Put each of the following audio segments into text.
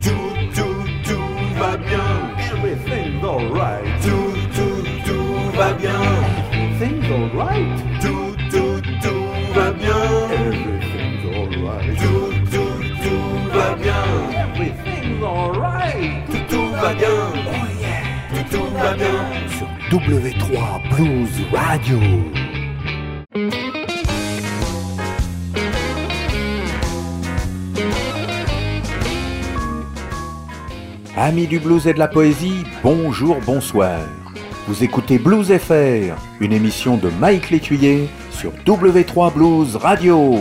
Tout, tout, tout va bien. Everything's alright. Tout, tout, tout va bien. Everything's alright. Tout, tout, tout va bien. Everything's alright. Tout, tout, tout va bien. Everything's alright. Tout, tout va bien. Oh yeah. Tout, tout va bien. Sur W3 Blues Radio. Amis du blues et de la poésie, bonjour, bonsoir. Vous écoutez Blues FR, une émission de Mike Létuyer sur W3 Blues Radio.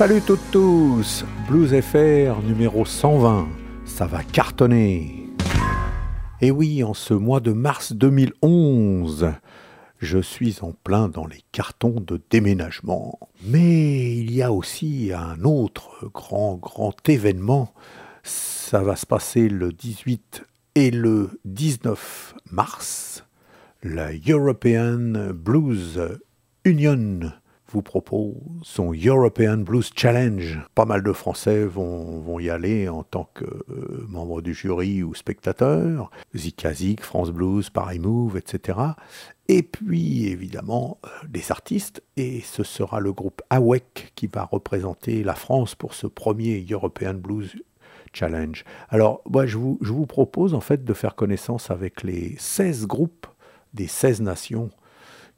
Salut toutes tous, Blues FR numéro 120, ça va cartonner. Et oui, en ce mois de mars 2011, je suis en plein dans les cartons de déménagement. Mais il y a aussi un autre grand, grand événement. Ça va se passer le 18 et le 19 mars. La European Blues Union vous propose son European Blues Challenge. Pas mal de Français vont, vont y aller en tant que euh, membres du jury ou spectateurs. Zikazik, France Blues, Paris Move, etc. Et puis évidemment des artistes. Et ce sera le groupe AWEC qui va représenter la France pour ce premier European Blues Challenge. Alors moi je vous, je vous propose en fait de faire connaissance avec les 16 groupes des 16 nations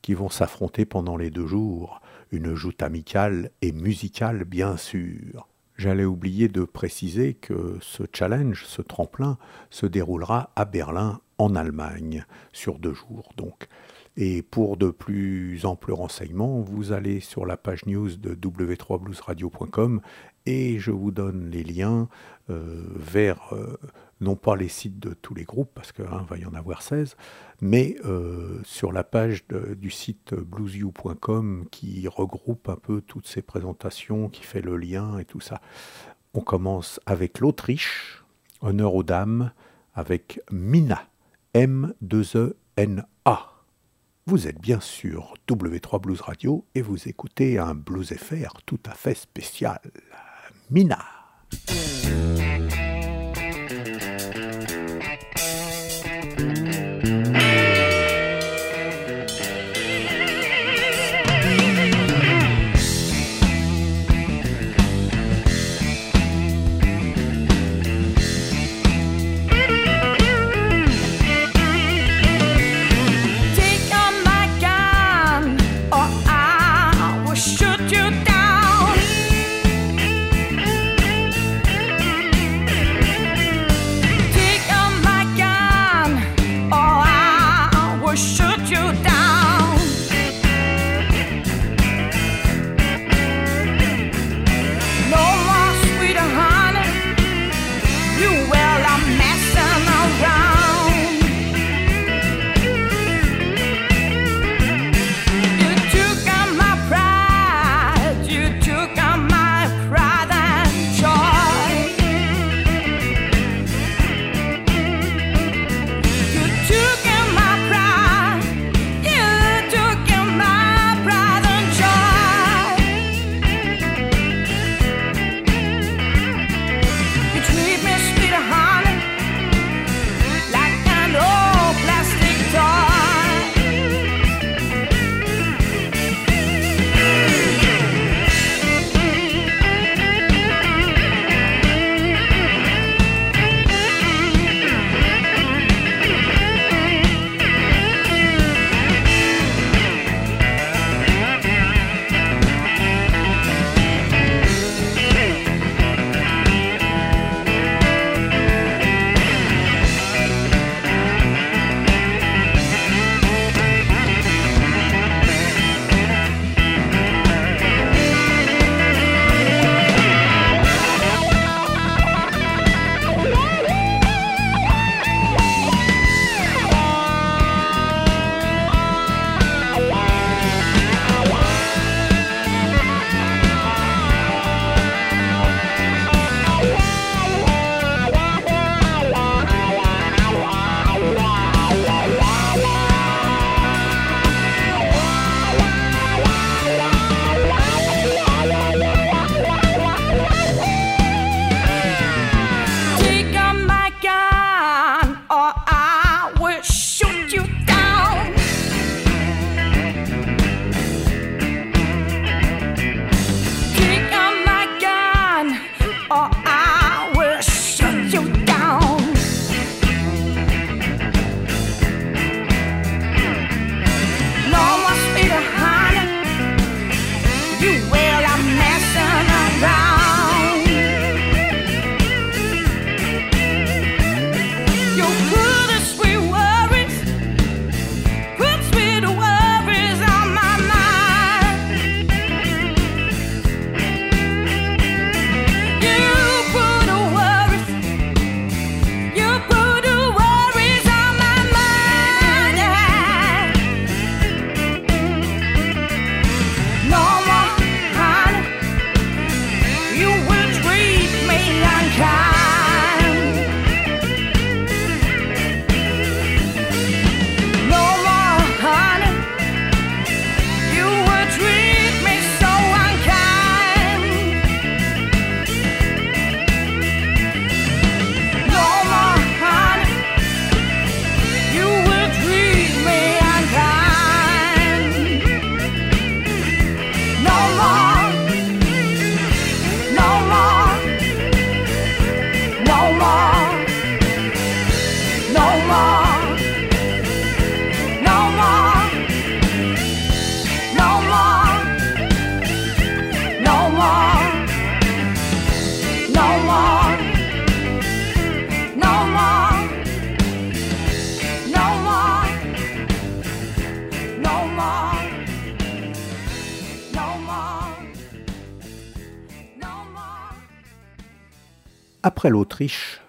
qui vont s'affronter pendant les deux jours une joute amicale et musicale bien sûr. J'allais oublier de préciser que ce challenge, ce tremplin, se déroulera à Berlin, en Allemagne, sur deux jours donc. Et pour de plus amples renseignements, vous allez sur la page news de w3bluesradio.com et je vous donne les liens euh, vers euh, non pas les sites de tous les groupes, parce qu'il hein, va y en avoir 16, mais euh, sur la page du site bluesyou.com qui regroupe un peu toutes ces présentations, qui fait le lien et tout ça. On commence avec l'Autriche, honneur aux dames, avec Mina, M2ENA. Vous êtes bien sûr W3 Blues Radio et vous écoutez un Blues FR tout à fait spécial. Mina.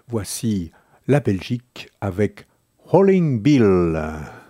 Voici la Belgique avec Rolling Bill.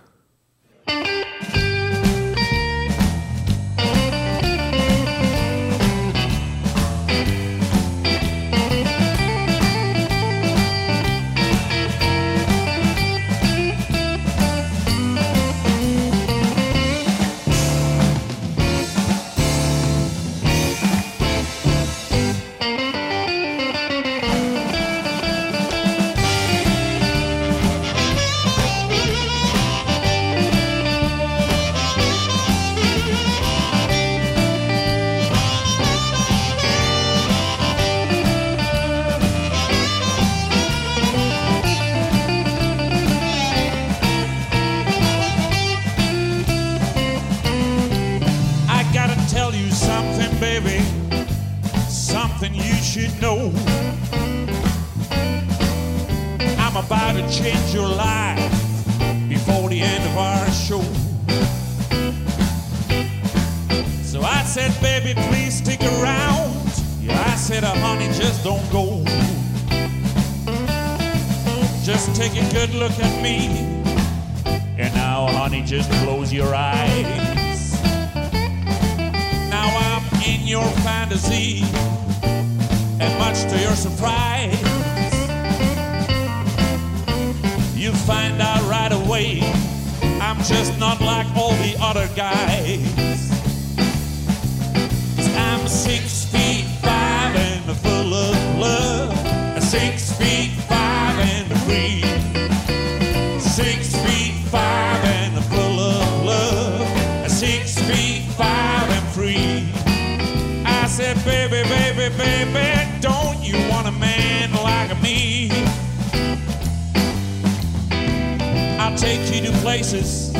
I'll take you to places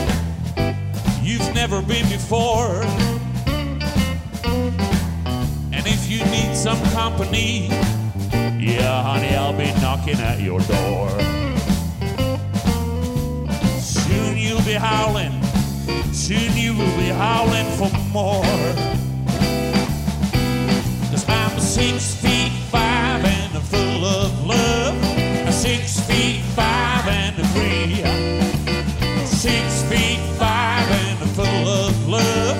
you've never been before. And if you need some company, yeah, honey, I'll be knocking at your door. Soon you'll be howling, soon you will be howling for more. Cause I'm six feet five and full of love, six feet five and free six feet five and full of love.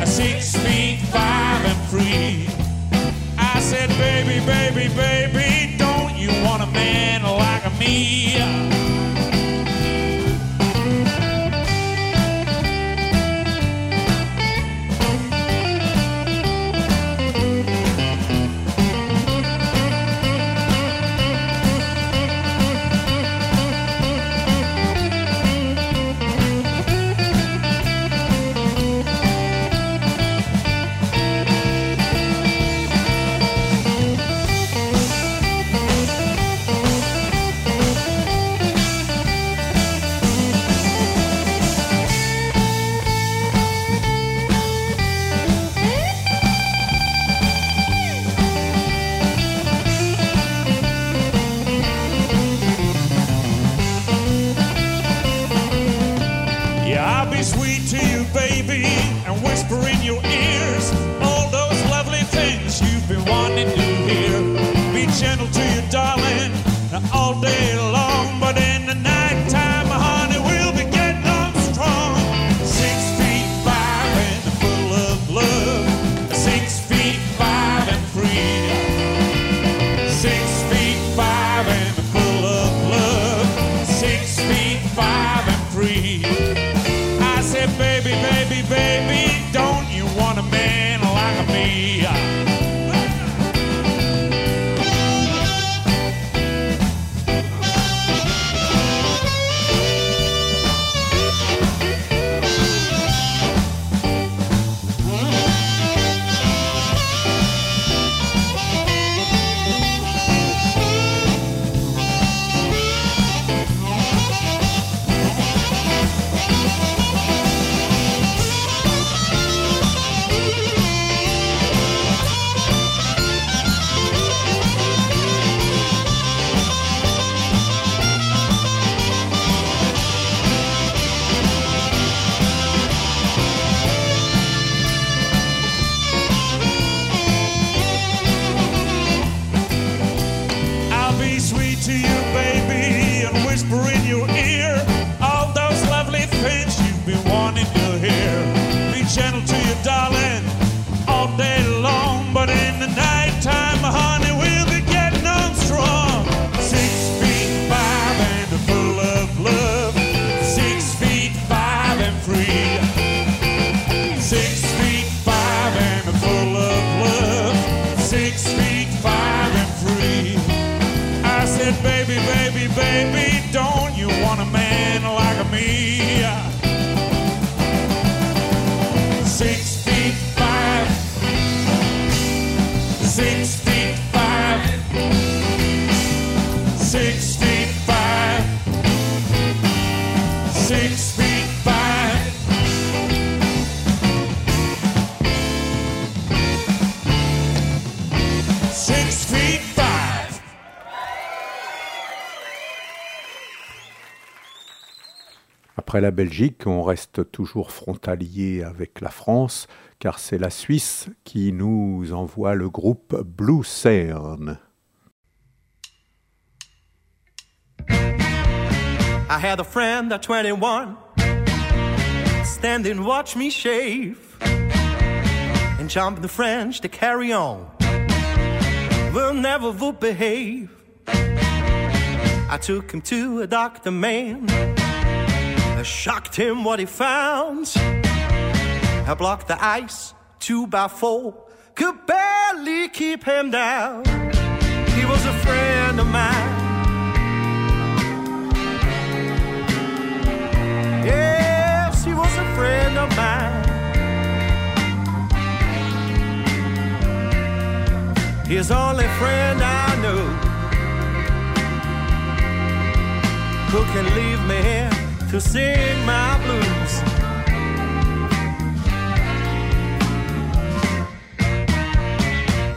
A six feet five and free. I said, baby, baby, baby, don't you want a man like me? Après la Belgique, on reste toujours frontalier avec la France, car c'est la Suisse qui nous envoie le groupe Blue Cern. I had a friend at 21 stand and watch me shave and jump the French to carry on. Will never would behave. I took him to a doctor man. I shocked him what he found. I blocked the ice two by four. Could barely keep him down. He was a friend of mine. Yes, he was a friend of mine. His only friend I know who can leave me here to sing my blues.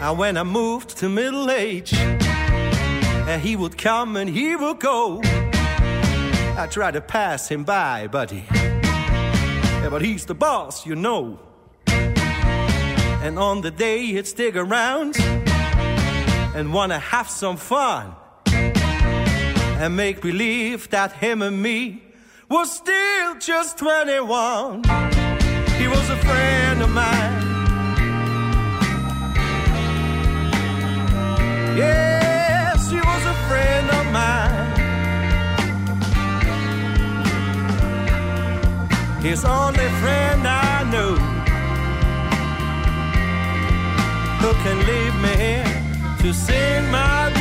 And when I moved to middle age, and he would come and he would go. I tried to pass him by, he, yeah, but he's the boss, you know. And on the day he'd stick around and wanna have some fun and make believe that him and me was still just 21. He was a friend of mine. Yes, he was a friend of mine. His only friend I know who can leave me here to sing my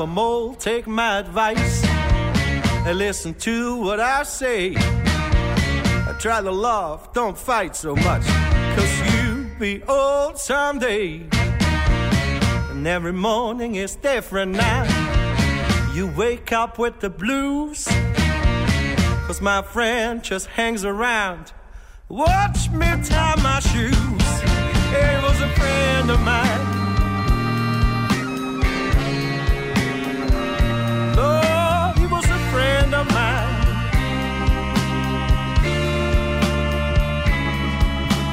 A mole, take my advice and listen to what I say. I try to love, don't fight so much, cause you be old someday. And every morning is different now. You wake up with the blues, cause my friend just hangs around. Watch me tie my shoes. He was a friend of mine.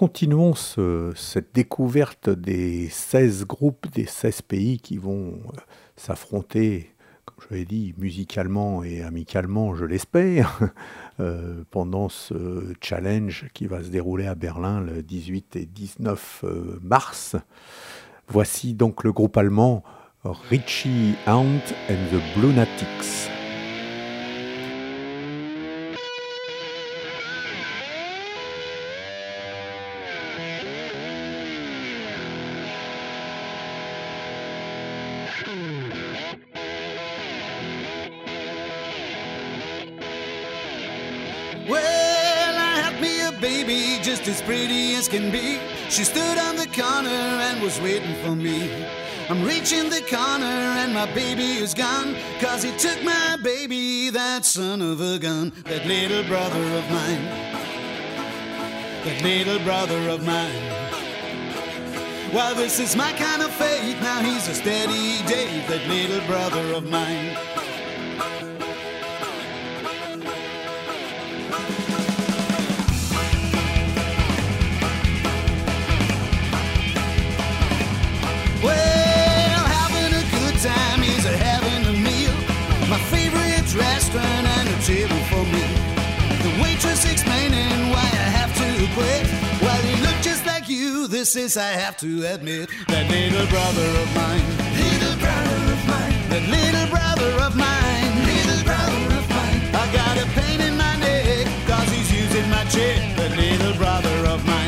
Continuons ce- cette découverte des 16 groupes, des 16 pays qui vont euh, s'affronter, comme je l'ai dit, musicalement et amicalement, je l'espère, euh, pendant ce challenge qui va se dérouler à Berlin le 18 et 19 euh, mars. Voici donc le groupe allemand Richie Hunt and the Blunatics. Pretty as can be. She stood on the corner and was waiting for me. I'm reaching the corner and my baby is gone. Cause he took my baby, that son of a gun, that little brother of mine. That little brother of mine. Well, this is my kind of fate. Now he's a steady Dave, that little brother of mine. Is, I have to admit, that little brother of mine. Little brother of mine. That little brother of mine. Little brother of mine. I got a pain in my neck, cause he's using my chair. That little brother of mine.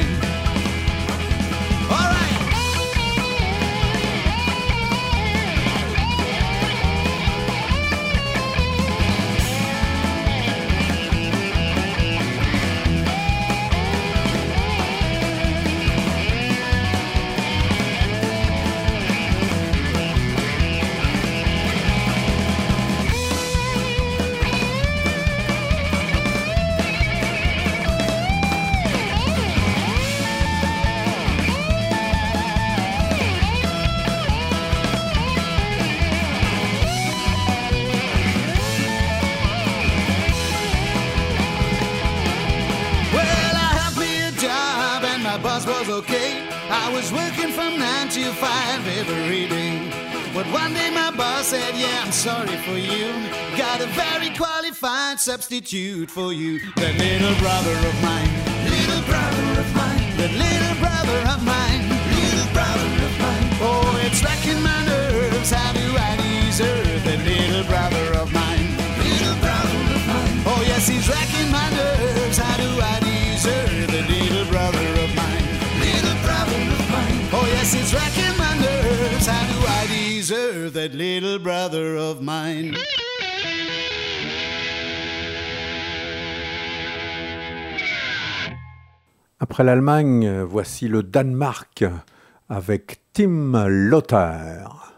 To five every day. But one day my boss said, Yeah, I'm sorry for you. Got a very qualified substitute for you. That little brother of mine. Wrecking my nerves. How do I deserve that little brother of mine? Après l'Allemagne, voici le Danemark avec Tim Lothar.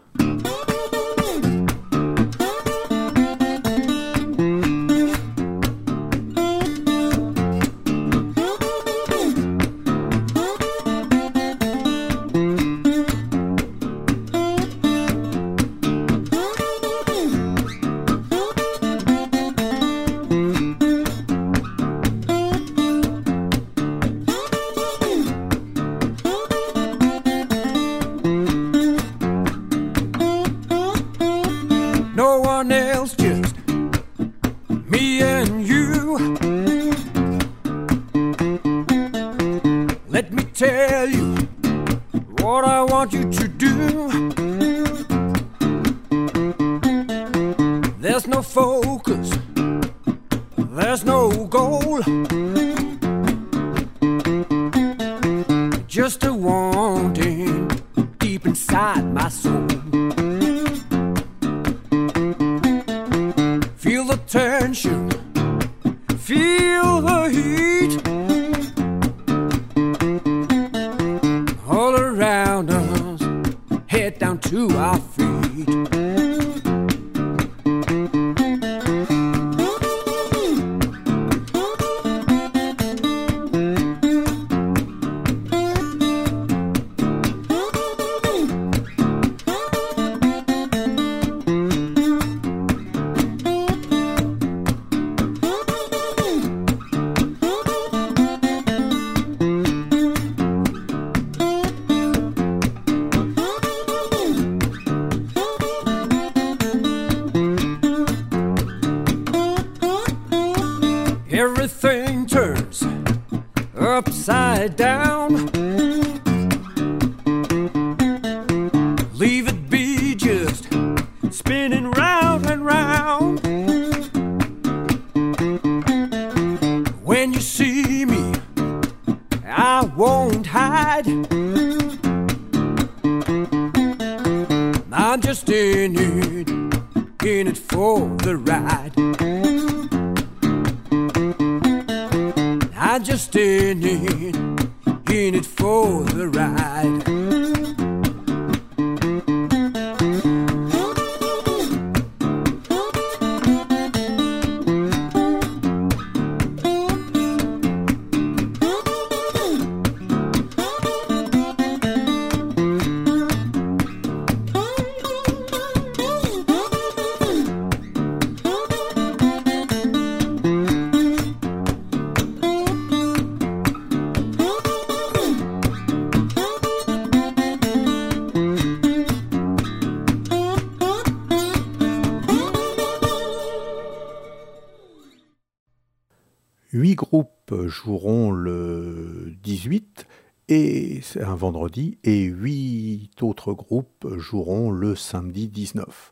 Et huit autres groupes joueront le samedi 19.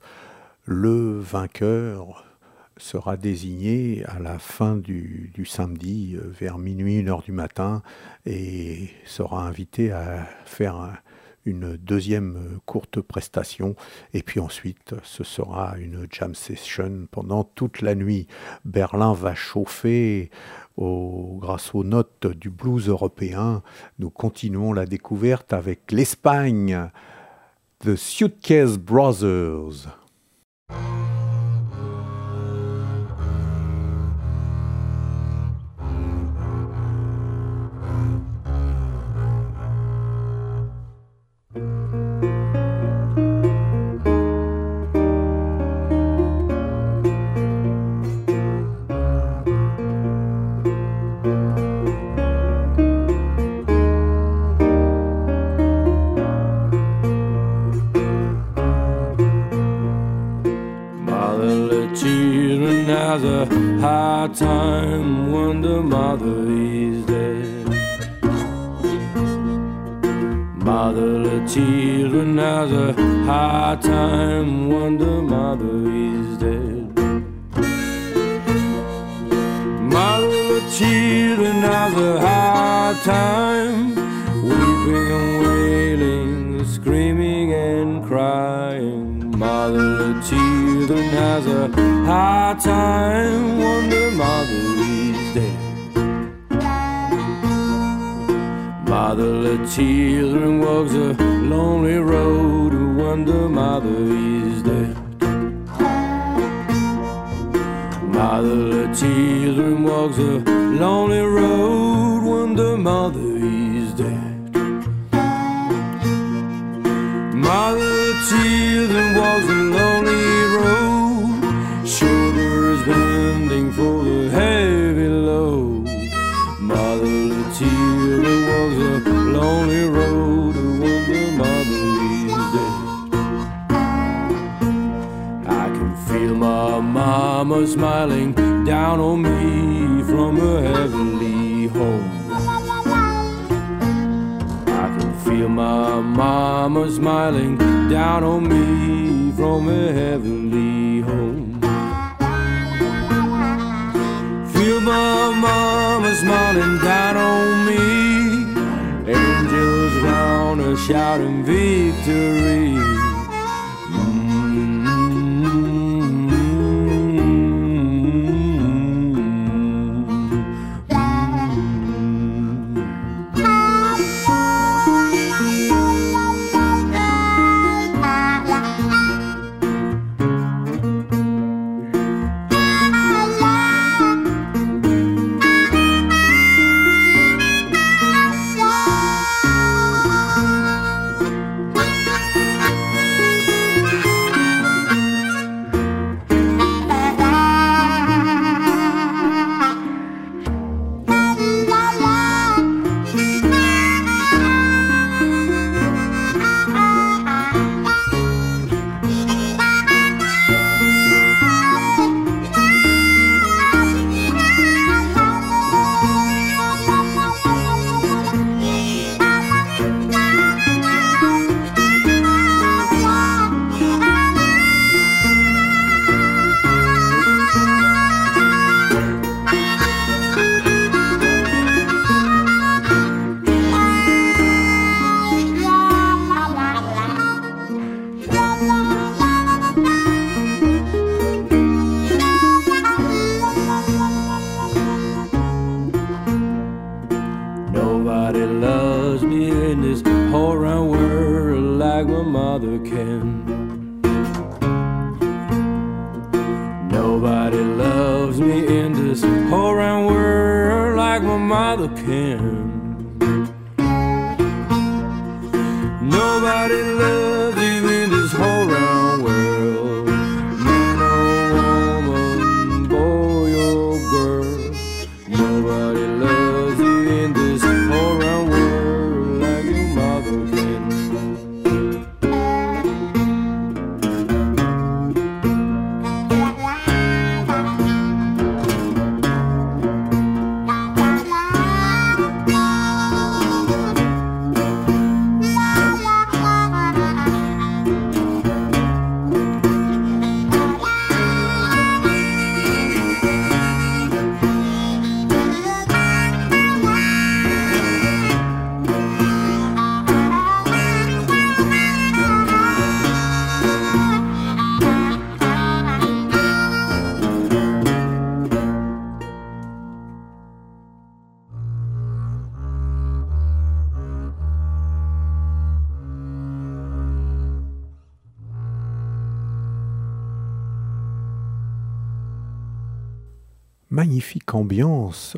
Le vainqueur sera désigné à la fin du, du samedi euh, vers minuit, une heure du matin et sera invité à faire un- une deuxième euh, courte prestation et puis ensuite ce sera une jam session pendant toute la nuit. Berlin va chauffer au- grâce aux notes du blues européen. Nous continuons la découverte avec l'Espagne, The Suitcase Brothers. Hard time when the mother is dead. Mother, the children has a hard time when the mother is dead. Mother, the children has a hard time weeping and wailing, screaming and crying. Mother, the children has a hard time the mother is dead. Mother, the children walks a lonely road the mother is dead. Mother, the children walks a lonely road the mother is dead. Mother, the children walks a lonely road, shoulders bending for the heavy load. Mother, the children walks a lonely road when the mother is dead. I can feel my mama smiling down on me from her heavenly home. Feel my mama smiling down on me from her heavenly home. Feel my mama smiling down on me. Angels round her shouting victory.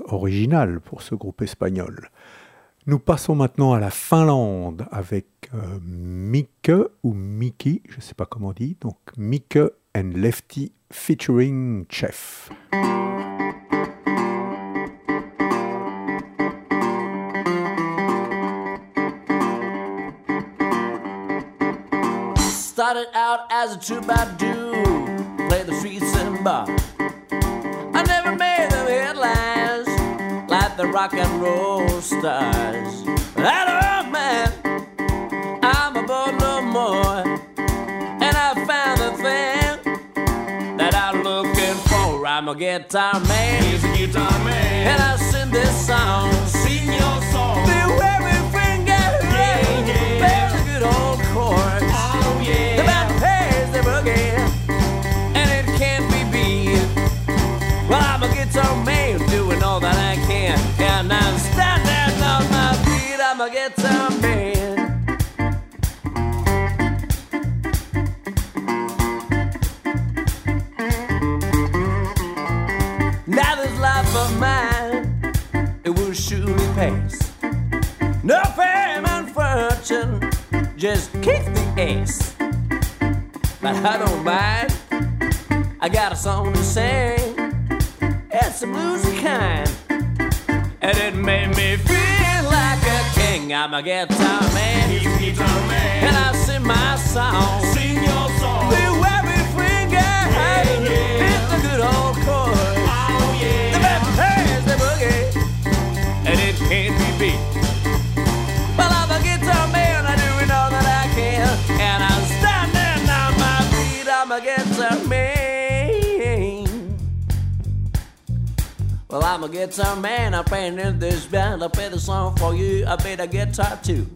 original pour ce groupe espagnol. Nous passons maintenant à la Finlande avec euh, Mike ou Mickey, je ne sais pas comment on dit, donc Mike and Lefty featuring Chef. Started out as a the. the rock and roll stars. That old man, I'm a boy no more. And I found the thing that I'm looking for. I'm a guitar man. He's a guitar man. And I sing this song. guitar man, I painted this band, I play the song for you, I played get guitar too.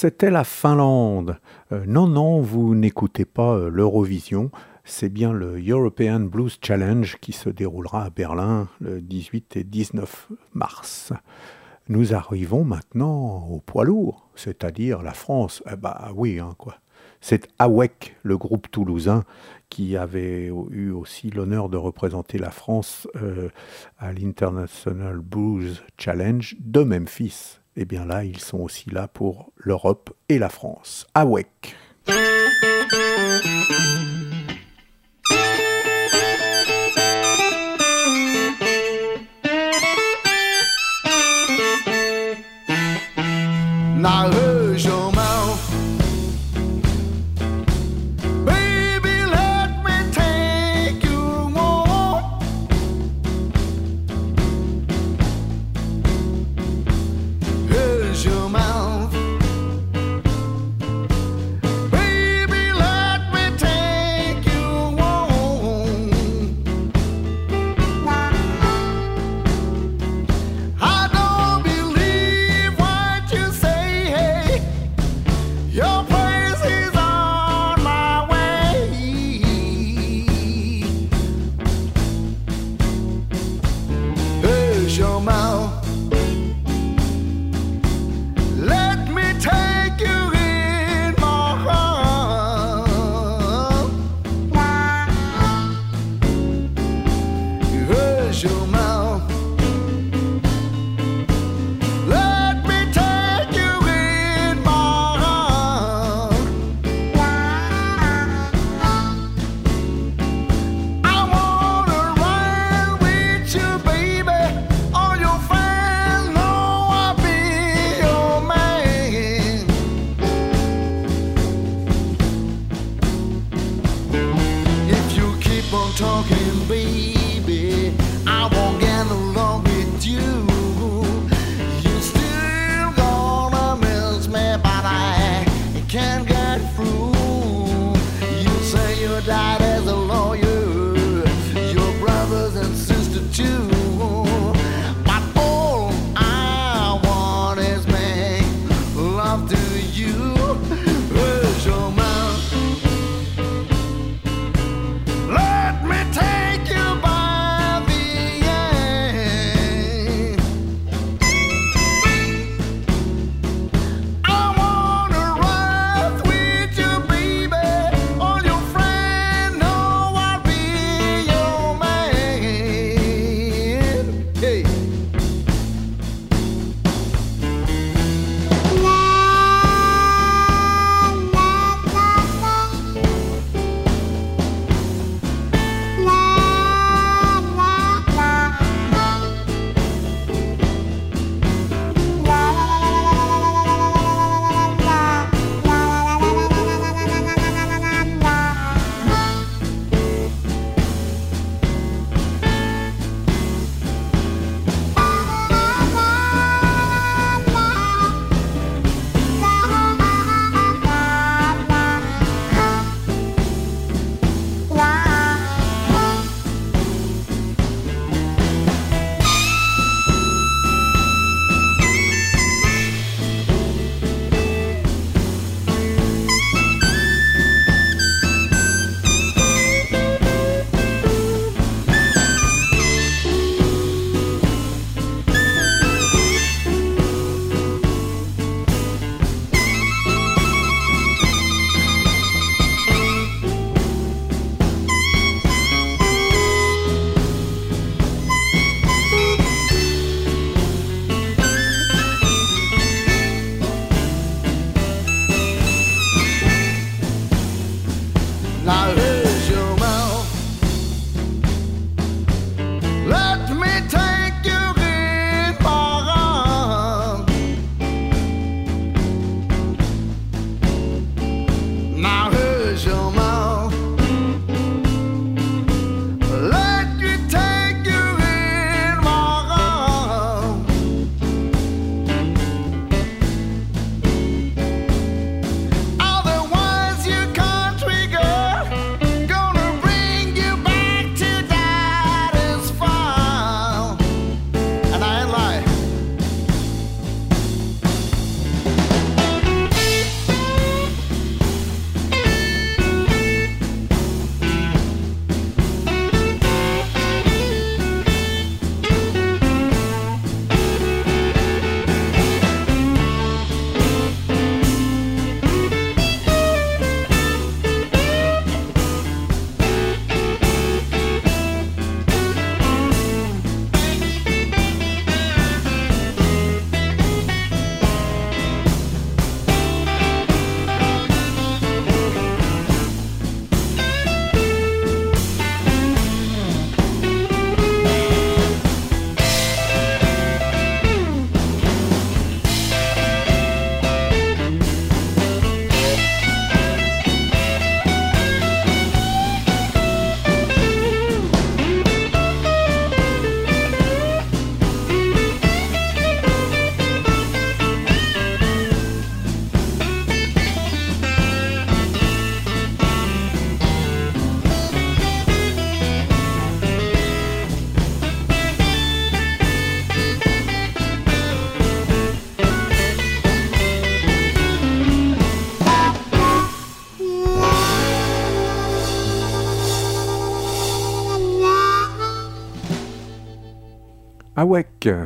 C'était la Finlande. Euh, non, non, vous n'écoutez pas euh, l'Eurovision, c'est bien le European Blues Challenge qui se déroulera à Berlin le 18 et 19 mars. Nous arrivons maintenant au poids lourd, c'est-à-dire la France. Eh bah oui, hein, quoi. C'est AWEC, le groupe toulousain, qui avait eu aussi l'honneur de représenter la France euh, à l'International Blues Challenge de Memphis. Et bien là, ils sont aussi là pour l'Europe et la France. AWEC.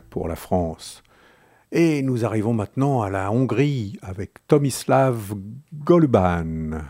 Pour la France. Et nous arrivons maintenant à la Hongrie avec Tomislav Goluban.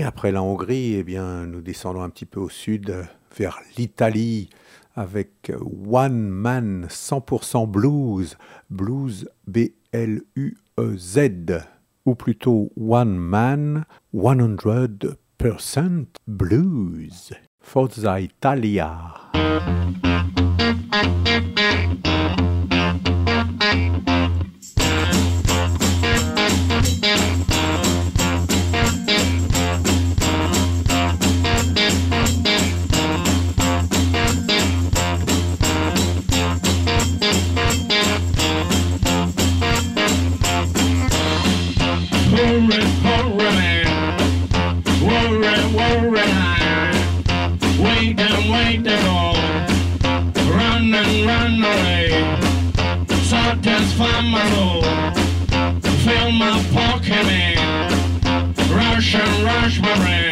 Et après la Hongrie, eh bien, nous descendons un petit peu au sud, vers l'Italie, avec One Man 100% Blues, Blues B-L-U-E-Z, ou plutôt One Man 100% Blues, Forza Italia. Boomerang.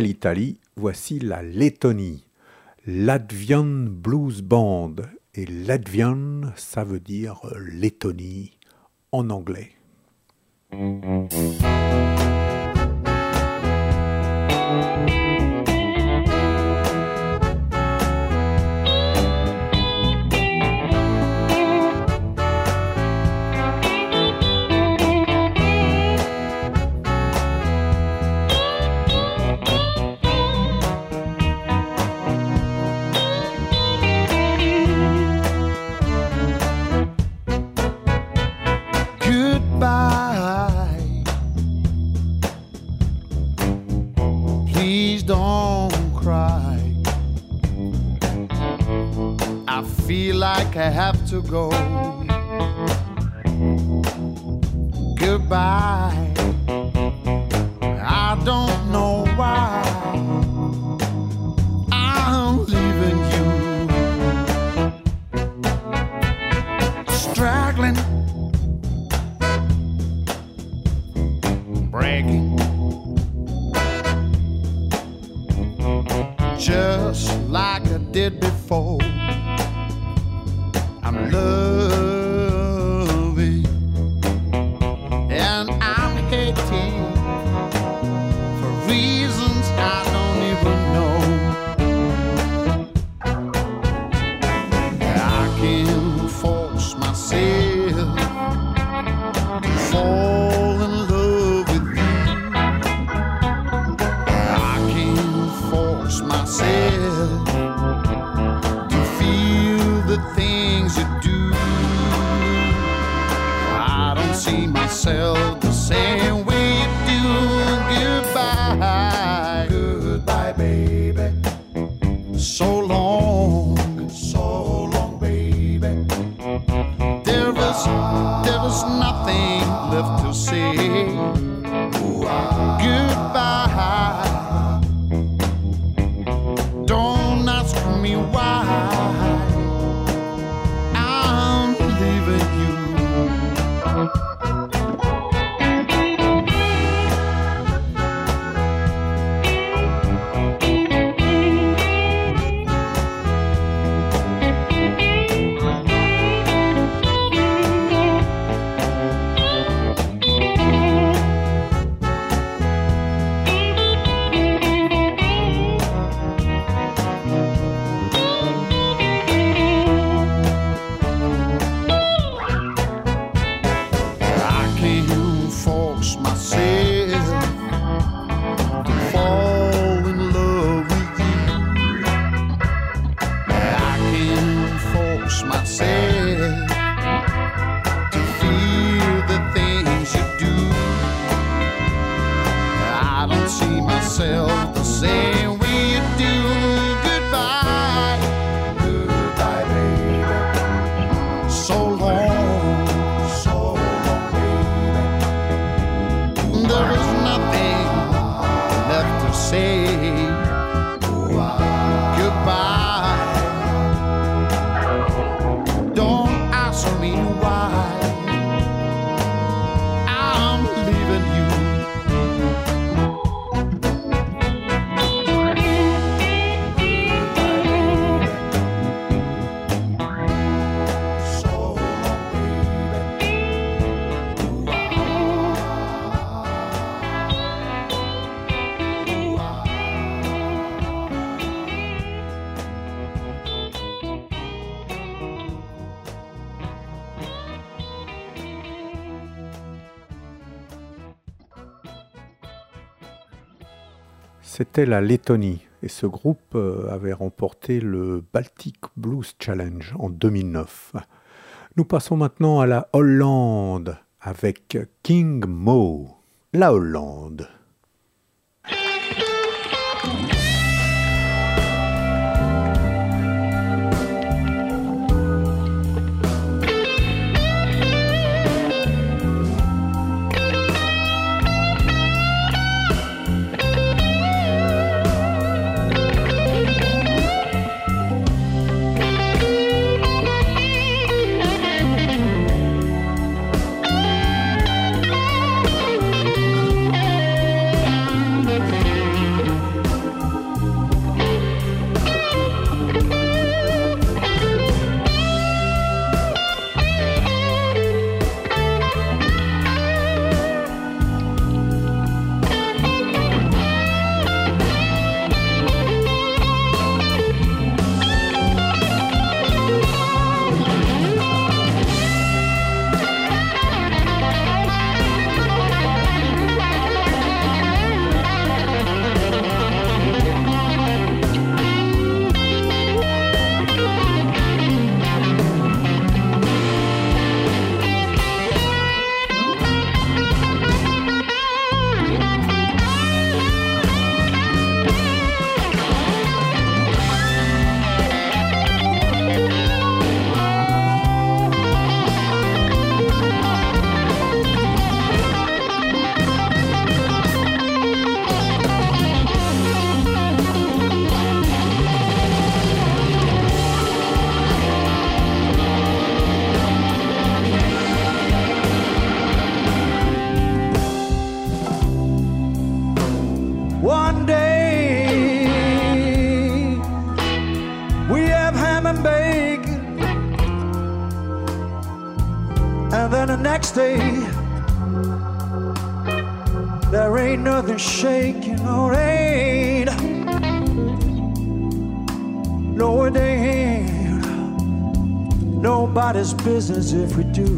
l'Italie, voici la Lettonie. Latvian Blues Band. Et Latvian, ça veut dire Lettonie en anglais. like I have to go. Goodbye. me why. la Lettonie. Et ce groupe euh, avait remporté le Baltic Blues Challenge en 2009. Nous passons maintenant à la Hollande avec King Mo. La Hollande. Business if we do.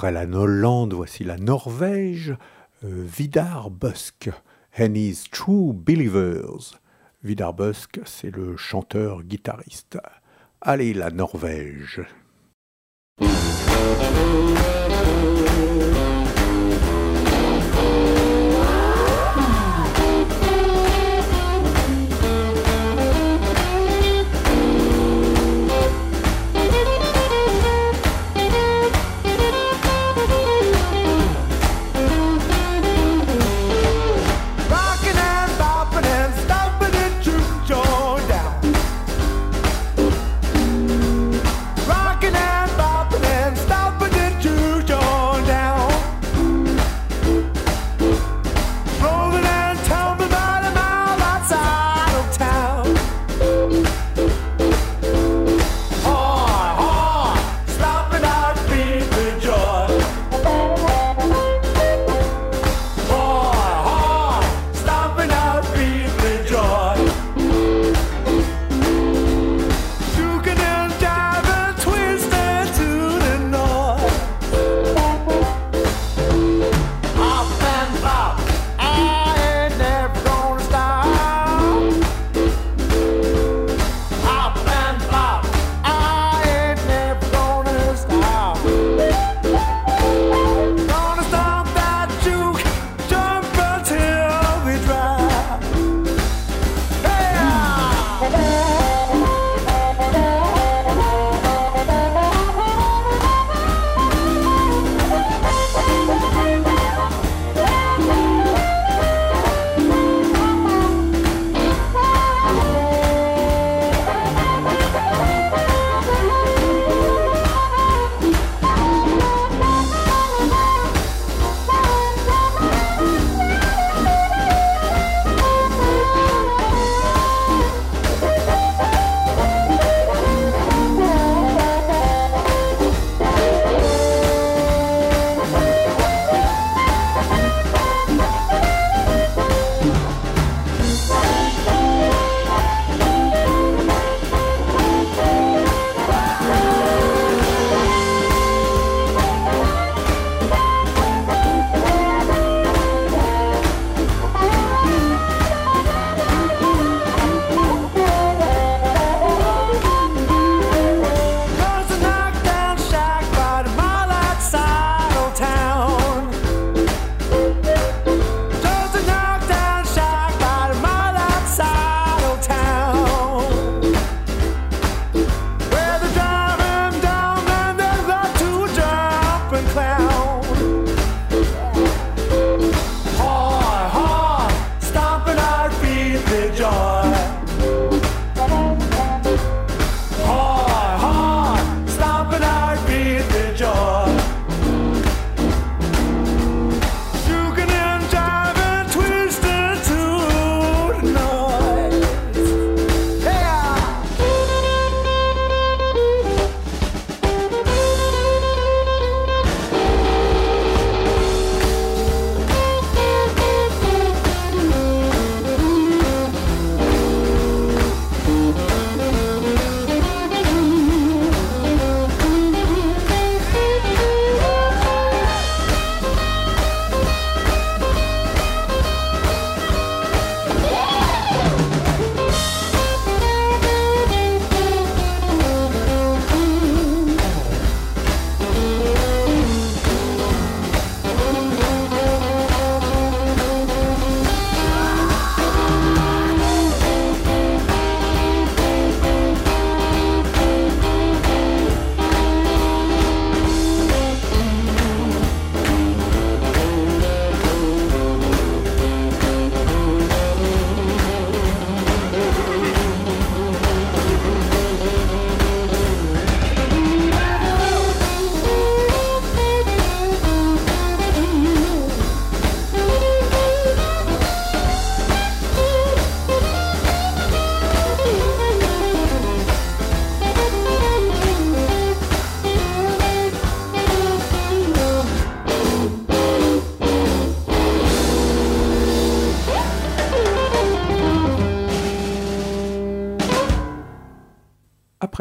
Après la Hollande, voici la Norvège. Euh, Vidar Busk and his True Believers. Vidar Busk, c'est le chanteur-guitariste. Allez, la Norvège.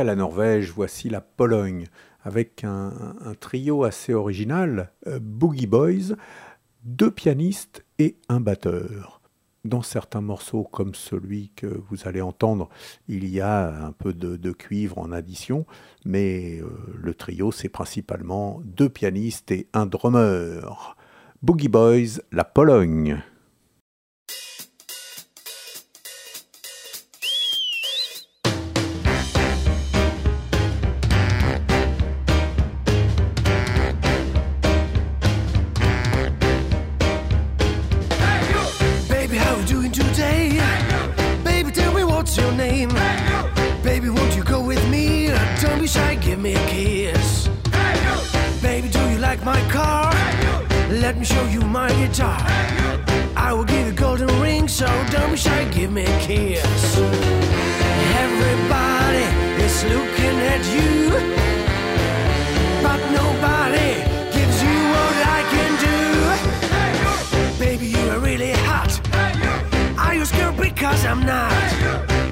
La Norvège, voici la Pologne, avec un, trio assez original, euh, Boogie Boys, deux pianistes et un batteur. Dans certains morceaux comme celui que vous allez entendre, il y a un peu de, de cuivre en addition, mais euh, le trio, c'est principalement deux pianistes et un drummer. Boogie Boys, la Pologne. Let me show you my guitar. I will give you a golden ring, so don't be shy, give me a kiss. Everybody is looking at you, but nobody gives you what I can do. Baby, you are really hot. Are you scared because I'm not?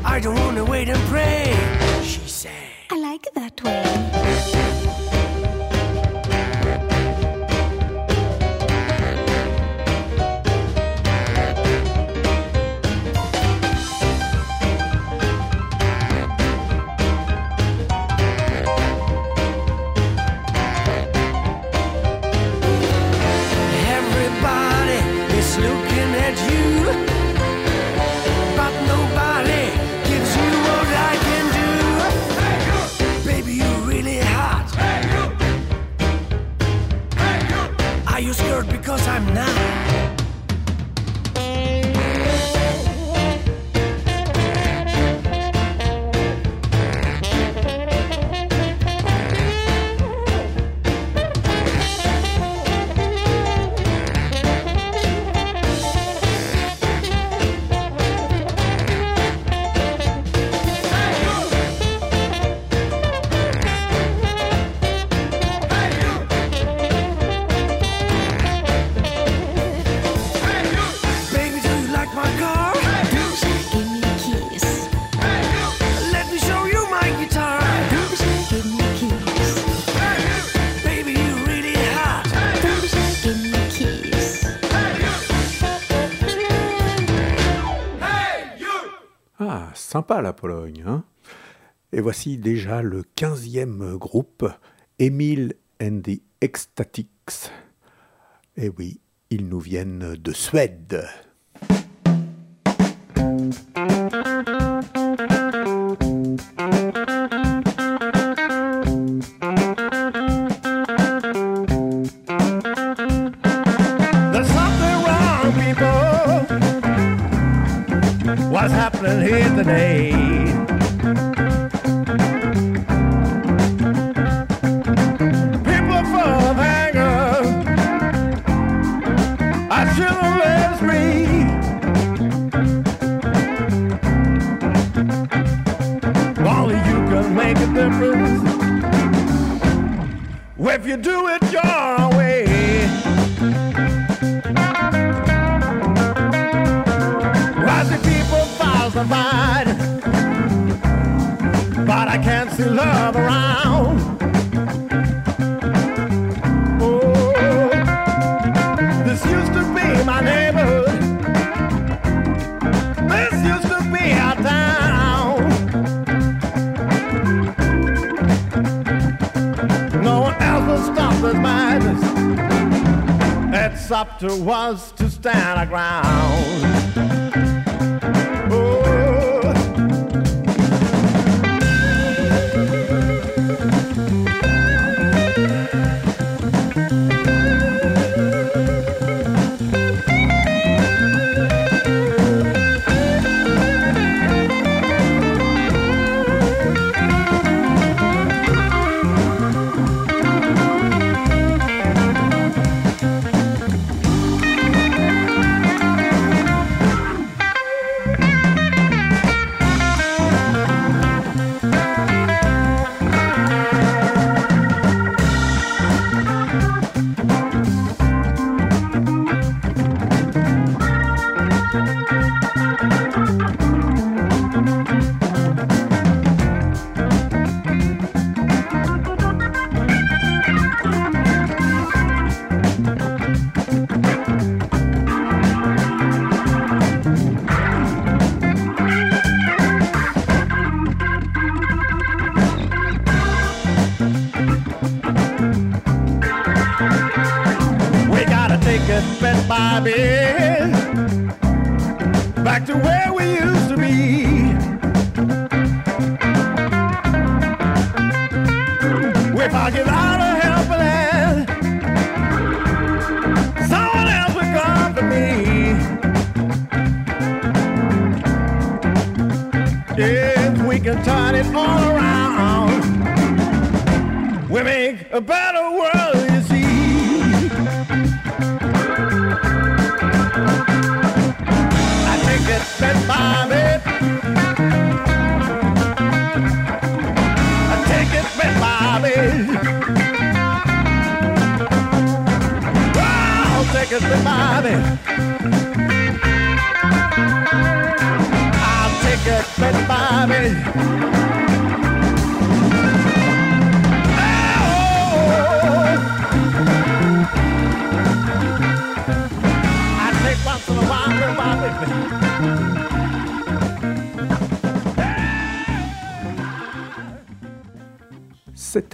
I don't wanna wait and pray. She said, I like it that way. La Pologne, hein Et voici déjà le 15e groupe, Emile and the Ecstatics. Eh oui, ils nous viennent de Suède.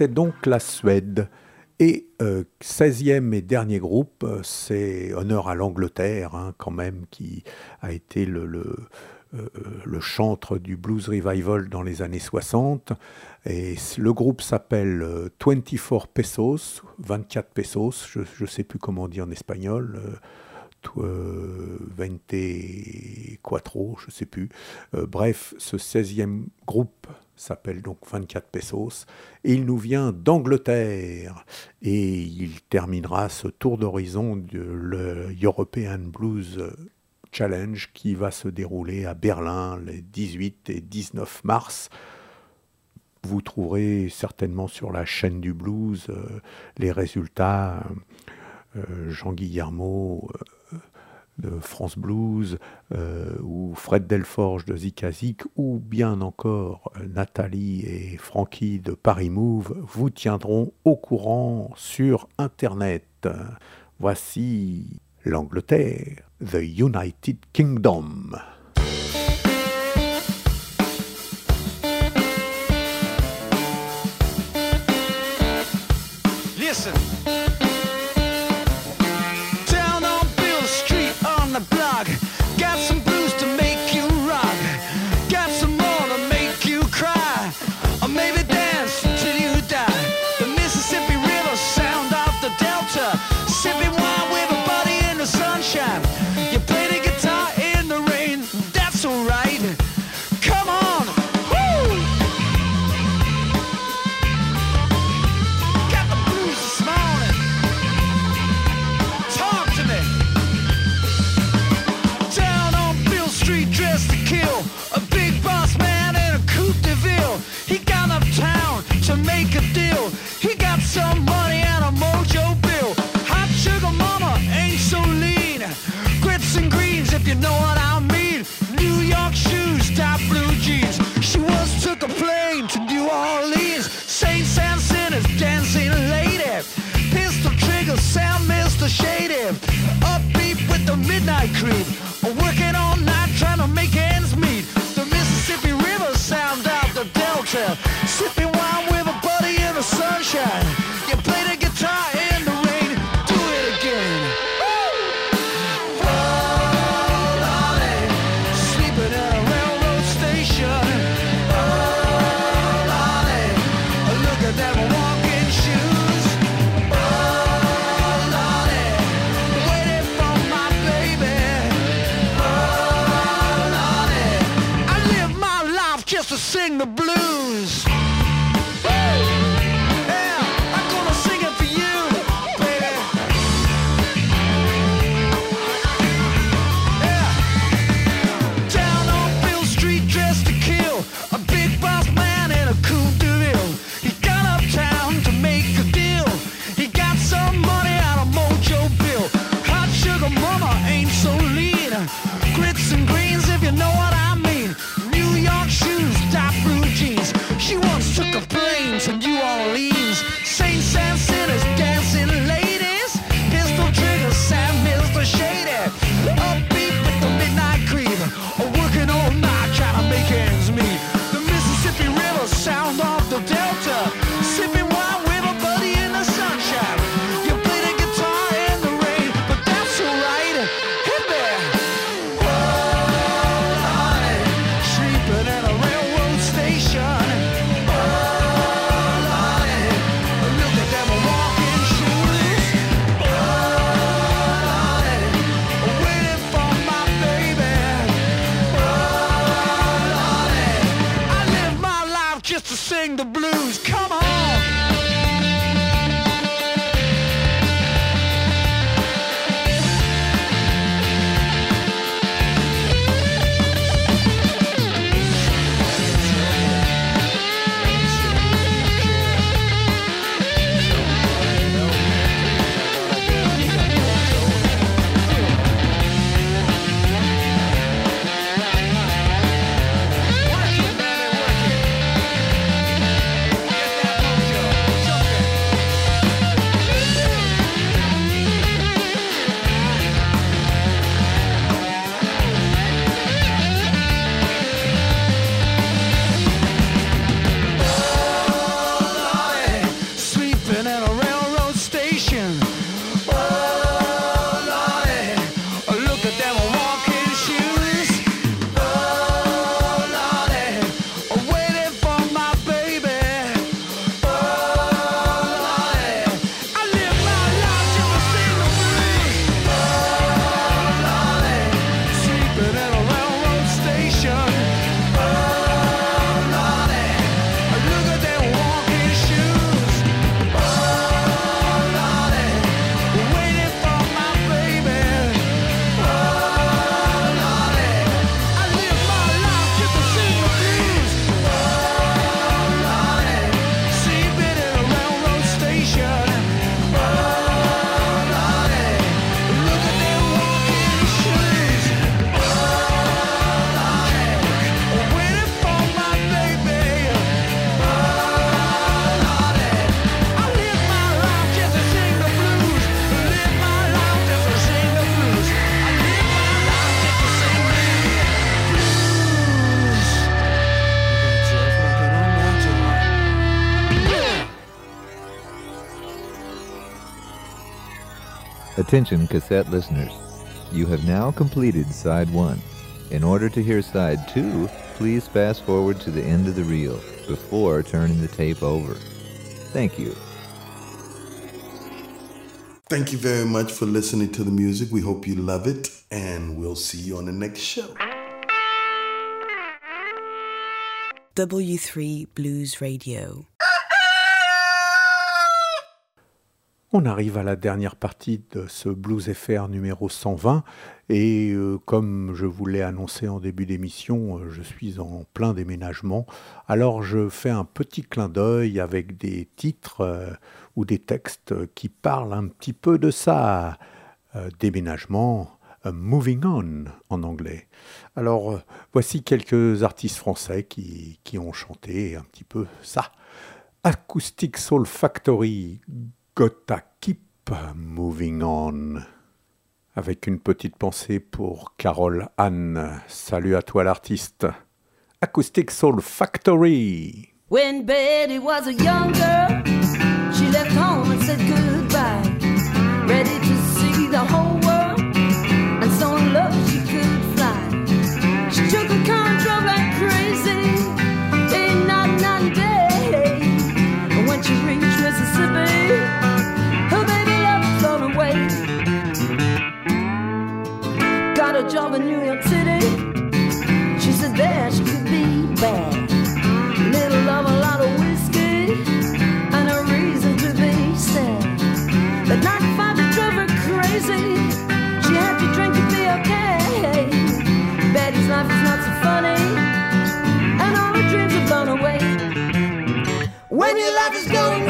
c'était donc la Suède. Et euh, 16e et dernier groupe, euh, c'est honneur à l'Angleterre, hein, quand même, qui a été le, le, euh, chantre du blues revival dans les années 60. Et le groupe s'appelle 24 Pesos, 24 Pesos, je ne sais plus comment on dit en espagnol. Euh, 24, je sais plus. bref, ce 16e groupe s'appelle donc 24 pesos, et il nous vient d'Angleterre. Et il terminera ce tour d'horizon de l'European Blues Challenge qui va se dérouler à Berlin les 18 et 19 mars. Vous trouverez certainement sur la chaîne du blues euh, les résultats. Euh, Jean Guillermo euh, de France Blues, euh, ou Fred Delforge de Zikazik, ou bien encore Nathalie et Frankie de Paris Move, vous tiendront au courant sur Internet. Voici l'Angleterre, The United Kingdom. Listen. just to sing the blues. Come on! Attention cassette listeners. You have now completed side one. In order to hear side two, please fast forward to the end of the reel before turning the tape over. Thank you. Thank you very much for listening to the music. We hope you love it, and we'll see you on the next show. W3 Blues Radio. On arrive à la dernière partie de ce Blues FR numéro 120 et euh, comme je vous l'ai annoncé en début d'émission, euh, je suis en plein déménagement. Alors je fais un petit clin d'œil avec des titres euh, ou des textes qui parlent un petit peu de ça. Déménagement, moving on en anglais. Alors voici quelques artistes français qui, qui ont chanté un petit peu ça. Acoustic Soul Factory, Gotta Keep Moving On. Avec une petite pensée pour Carole Anne. Salut à toi l'artiste. Acoustic Soul Factory. When Betty was a young girl, she left home and said goodbye. Ready Got in New York City. She said there she could be bad. Little love, a lot of whiskey, and a reason to be sad. Not five to drove her crazy. She had to drink to be okay. Betty's life is not so funny, and all her dreams are blown away. When your life is going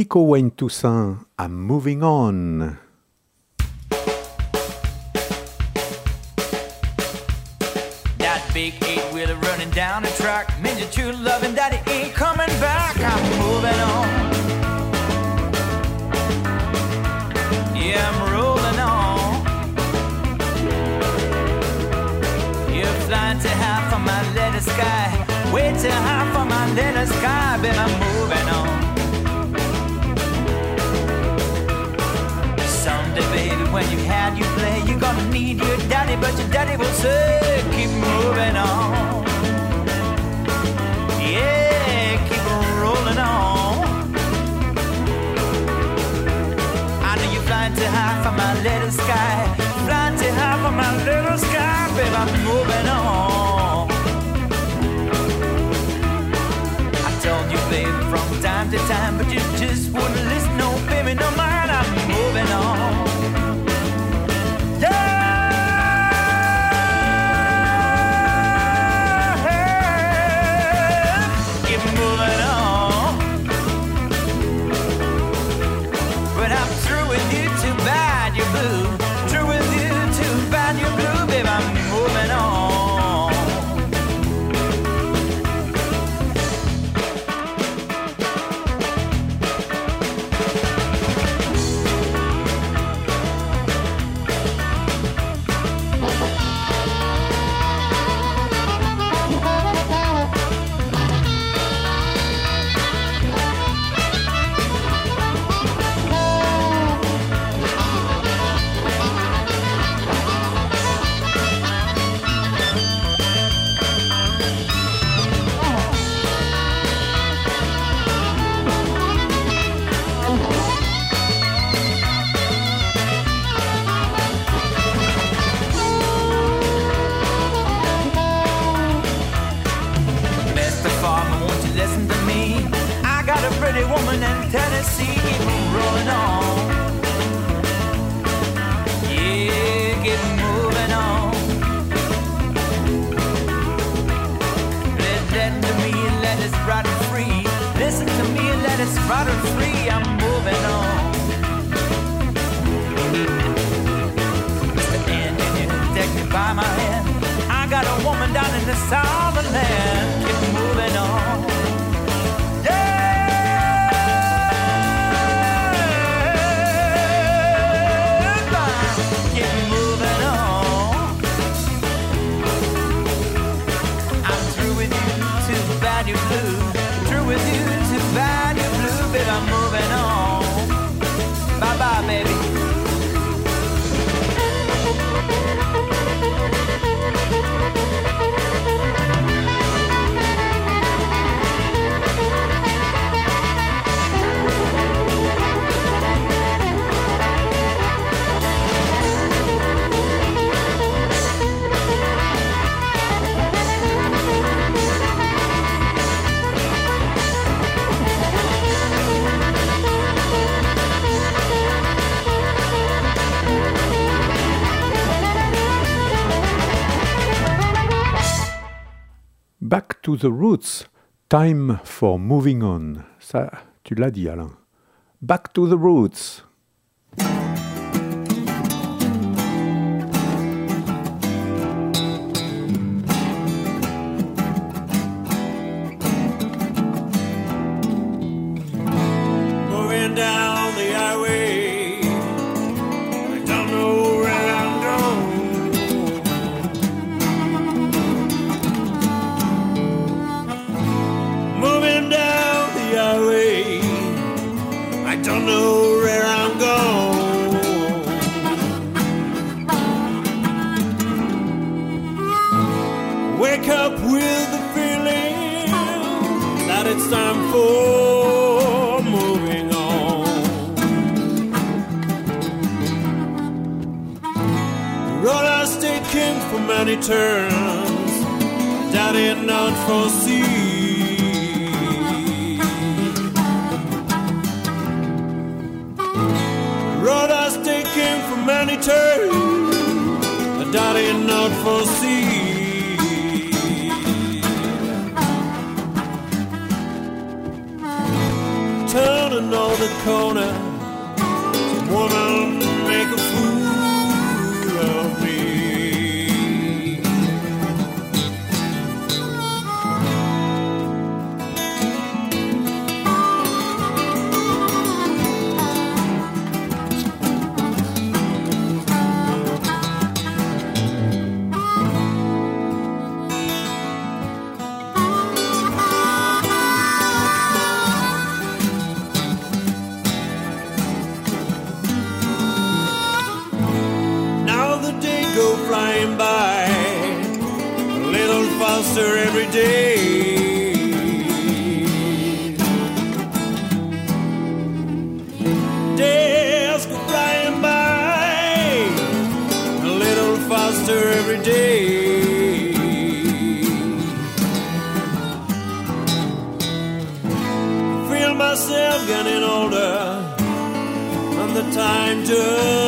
Nico Wayne Toussaint, I'm moving on. That big eight wheeler running down track loving ain't coming back. I'm moving on. Yeah, I'm rolling on. You're flying my sky. Way too high for my sky, I'm moving on. gonna need your daddy, but your daddy will say, keep moving on. Yeah, keep on rolling on. I know you're flying too high for my little sky. Flying too high for my little sky, babe, I'm moving on. I told you, babe, from time to time, but you just wouldn't kindness of the land. the roots, time for moving on. Ça, tu l'as dit, Alain. Back to the roots. returns that it not foresee. Road has taken for many turns that it not foresee. Turning all the corners. understood.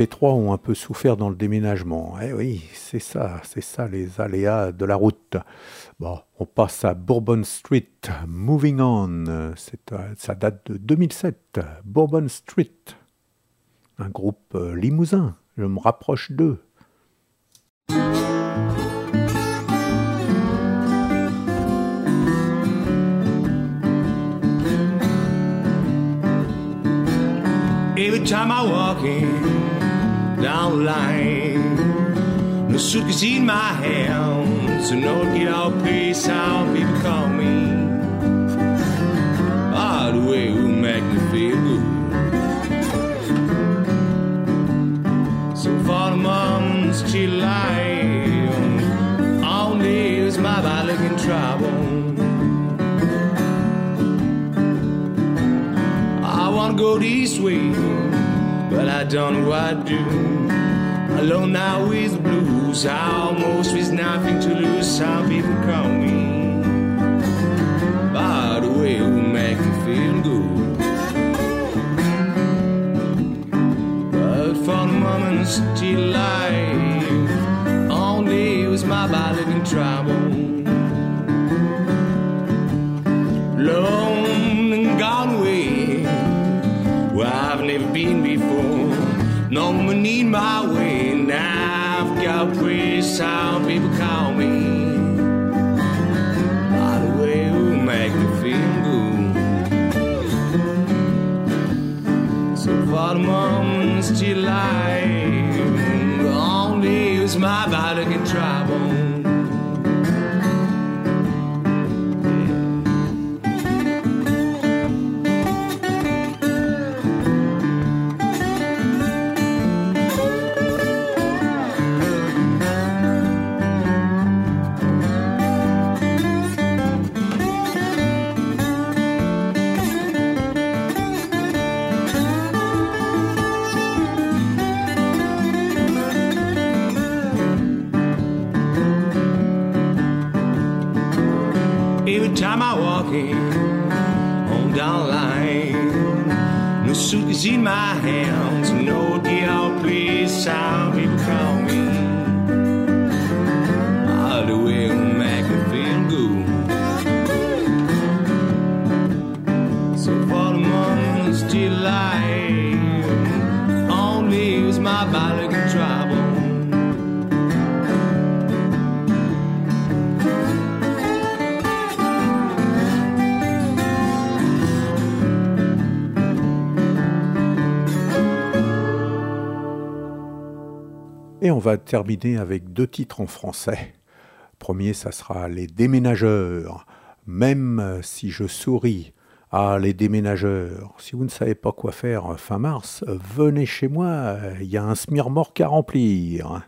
MP3 ont un peu souffert dans le déménagement. Eh oui, c'est ça, c'est ça les aléas de la route. Bon, on passe à Bourbon Street, Moving On. Euh, ça date de 2007. Bourbon Street, un groupe euh, limousin. Je me rapproche d'eux. Every time I walk in down line, no suitcase in my hand, so no get out place how people call me. Ah, the way it make me feel good. So far the mom's still alive, only is my body in trouble. I wanna go this way, but I don't know what to do. Alone now with blues, almost with nothing to lose. Some people call me. By the way, will make me feel good. But for the moment, still alive. Only was my body in trouble. Lone my way, now I've got praise how people call me. By the way, will make me feel good. So for the moment, still alive. On down line, no suitcase in my va terminer avec deux titres en français. Premier, ça sera Les Déménageurs. Même si je souris. Ah, les déménageurs, si vous ne savez pas quoi faire fin mars, venez chez moi, il y a un smirmorque à remplir.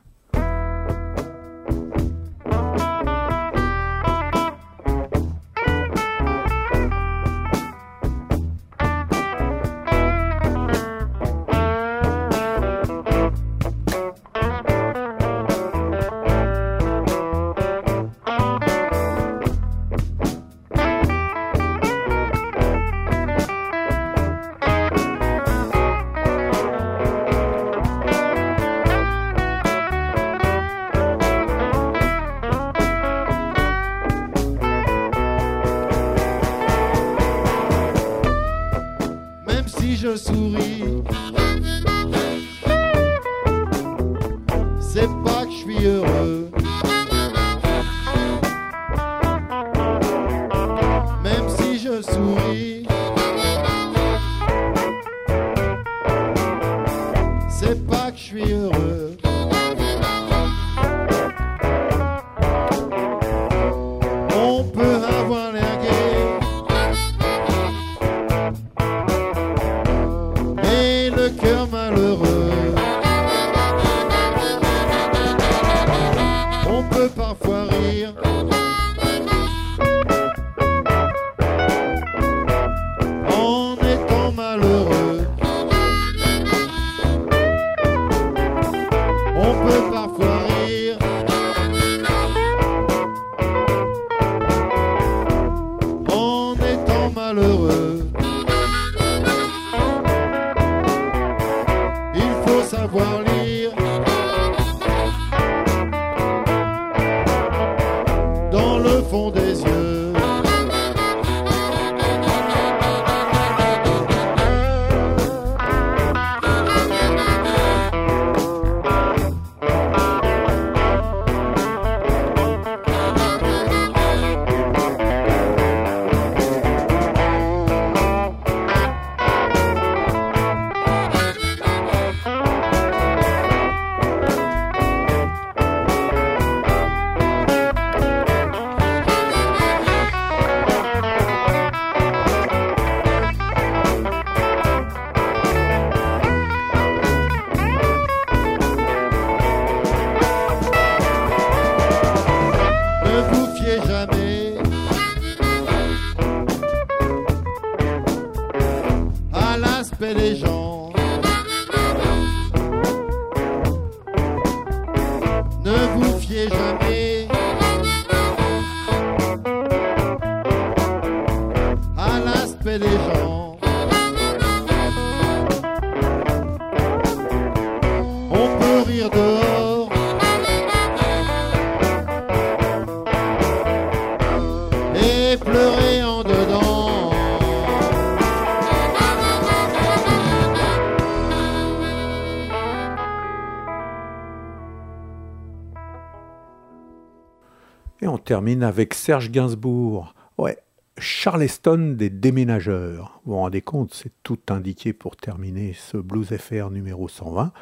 Termine avec Serge Gainsbourg. Ouais, Charleston des déménageurs. Vous vous rendez compte, c'est tout indiqué pour terminer ce Blues FR numéro 120.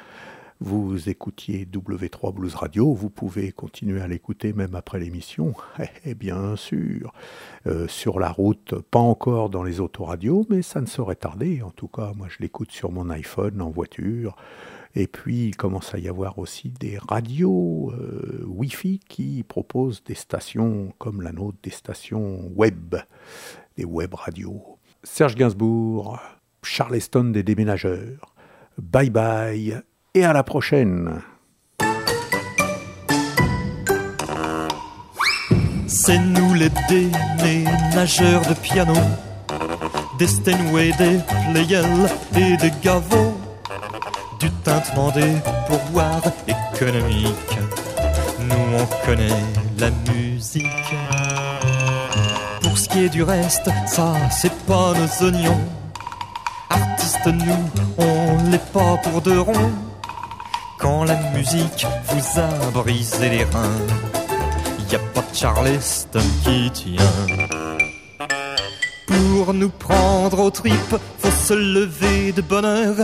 Vous écoutiez W3 Blues Radio, vous pouvez continuer à l'écouter même après l'émission. Et bien sûr, euh, sur la route, pas encore dans les autoradios, mais ça ne saurait tarder. En tout cas, moi je l'écoute sur mon iPhone, en voiture. Et puis, il commence à y avoir aussi des radios euh, Wi-Fi qui proposent des stations comme la nôtre, des stations web, des web radios. Serge Gainsbourg, Charleston des déménageurs. Bye bye et à la prochaine. C'est nous les déménageurs de piano, des Steinway, des Pleyel et des Gaveau, du tintement des pourboires économiques. Nous on connaît la musique. Pour ce qui est du reste, ça c'est pas nos oignons. Artistes nous, on l'est pas pour de ronds. Quand la musique vous a brisé les reins, y a pas de Charleston qui tient. Pour nous prendre aux tripes, faut se lever de bonne heure,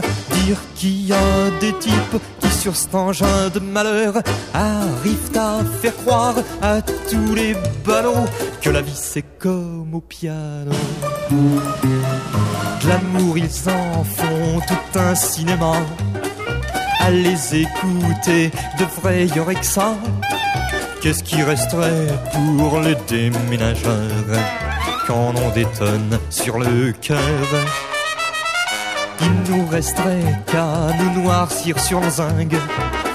dire qu'il y a des types qui sur cet engin de malheur arrivent à faire croire à tous les ballots que la vie c'est comme au piano. De l'amour ils en font tout un cinéma. À les écouter, de vrai y que ça. Qu'est-ce qui resterait pour les déménageurs quand on détonne sur le cœur Il nous resterait qu'à nous noircir sur le zinc.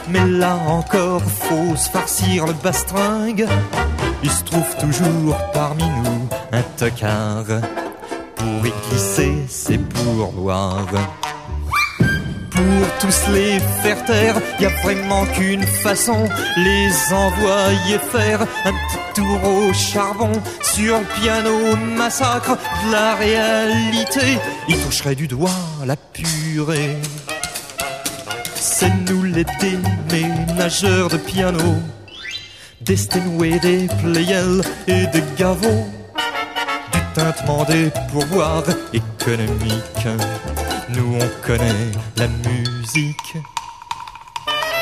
Mais là encore, faut se farcir le bastringue. Il se trouve toujours parmi nous un tocard pour y glisser ses pourboires. Pour tous les faire taire, y a vraiment qu'une façon, les envoyer faire un petit tour au charbon sur piano massacre de la réalité. Ils toucheraient du doigt la purée. C'est nous les déménageurs de piano, des Steinway, des Pleyel et des Gaveau, du tintement des pourboires économiques. Nous on connaît la musique.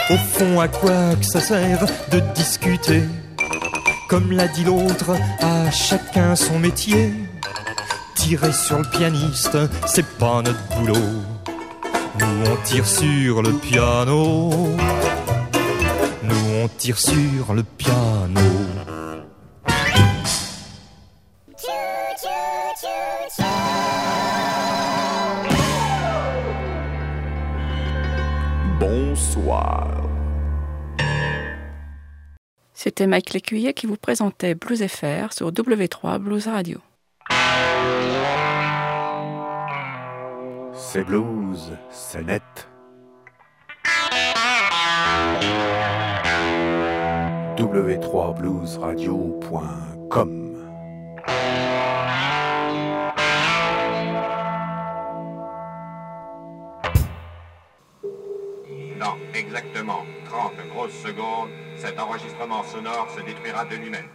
Au fond, à quoi que ça sert de discuter? Comme l'a dit l'autre, à chacun son métier. Tirer sur le pianiste, c'est pas notre boulot. Nous on tire sur le piano. Nous on tire sur le piano. C'était Mike Lécuyer qui vous présentait Blues FR sur W3 Blues Radio. C'est blues, c'est net. w3bluesradio.com exactement 30 grosses secondes, cet enregistrement sonore se détruira de lui-même.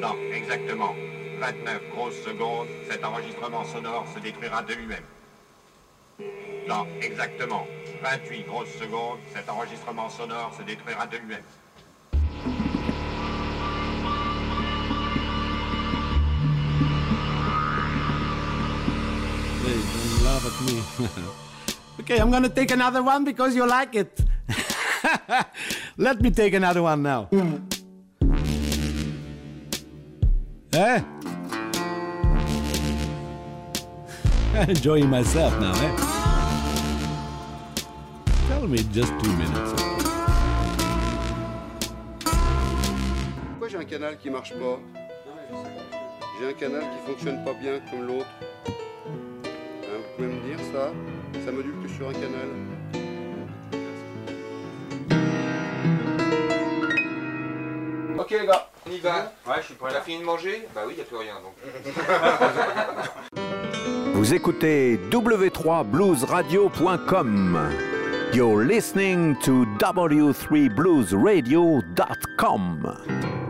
Dans exactement 29 grosses secondes, cet enregistrement sonore se détruira de lui-même. Dans exactement 28 grosses secondes, cet enregistrement sonore se détruira de lui-même. okay, I'm gonna take another one because you like it. Let me take another one now. Eh? Enjoying myself now, eh? Tell me just two minutes. Pourquoi j'ai un canal qui marche pas J'ai un canal qui fonctionne pas bien comme l'autre. Hein, vous pouvez me dire ça Ça module que sur un canal. Ok les gars, on y va. Ouais, je suis prêt. T'as fini de manger? Bah oui, y a plus rien donc. Vous écoutez w3bluesradio.com. You're listening to w3bluesradio.com.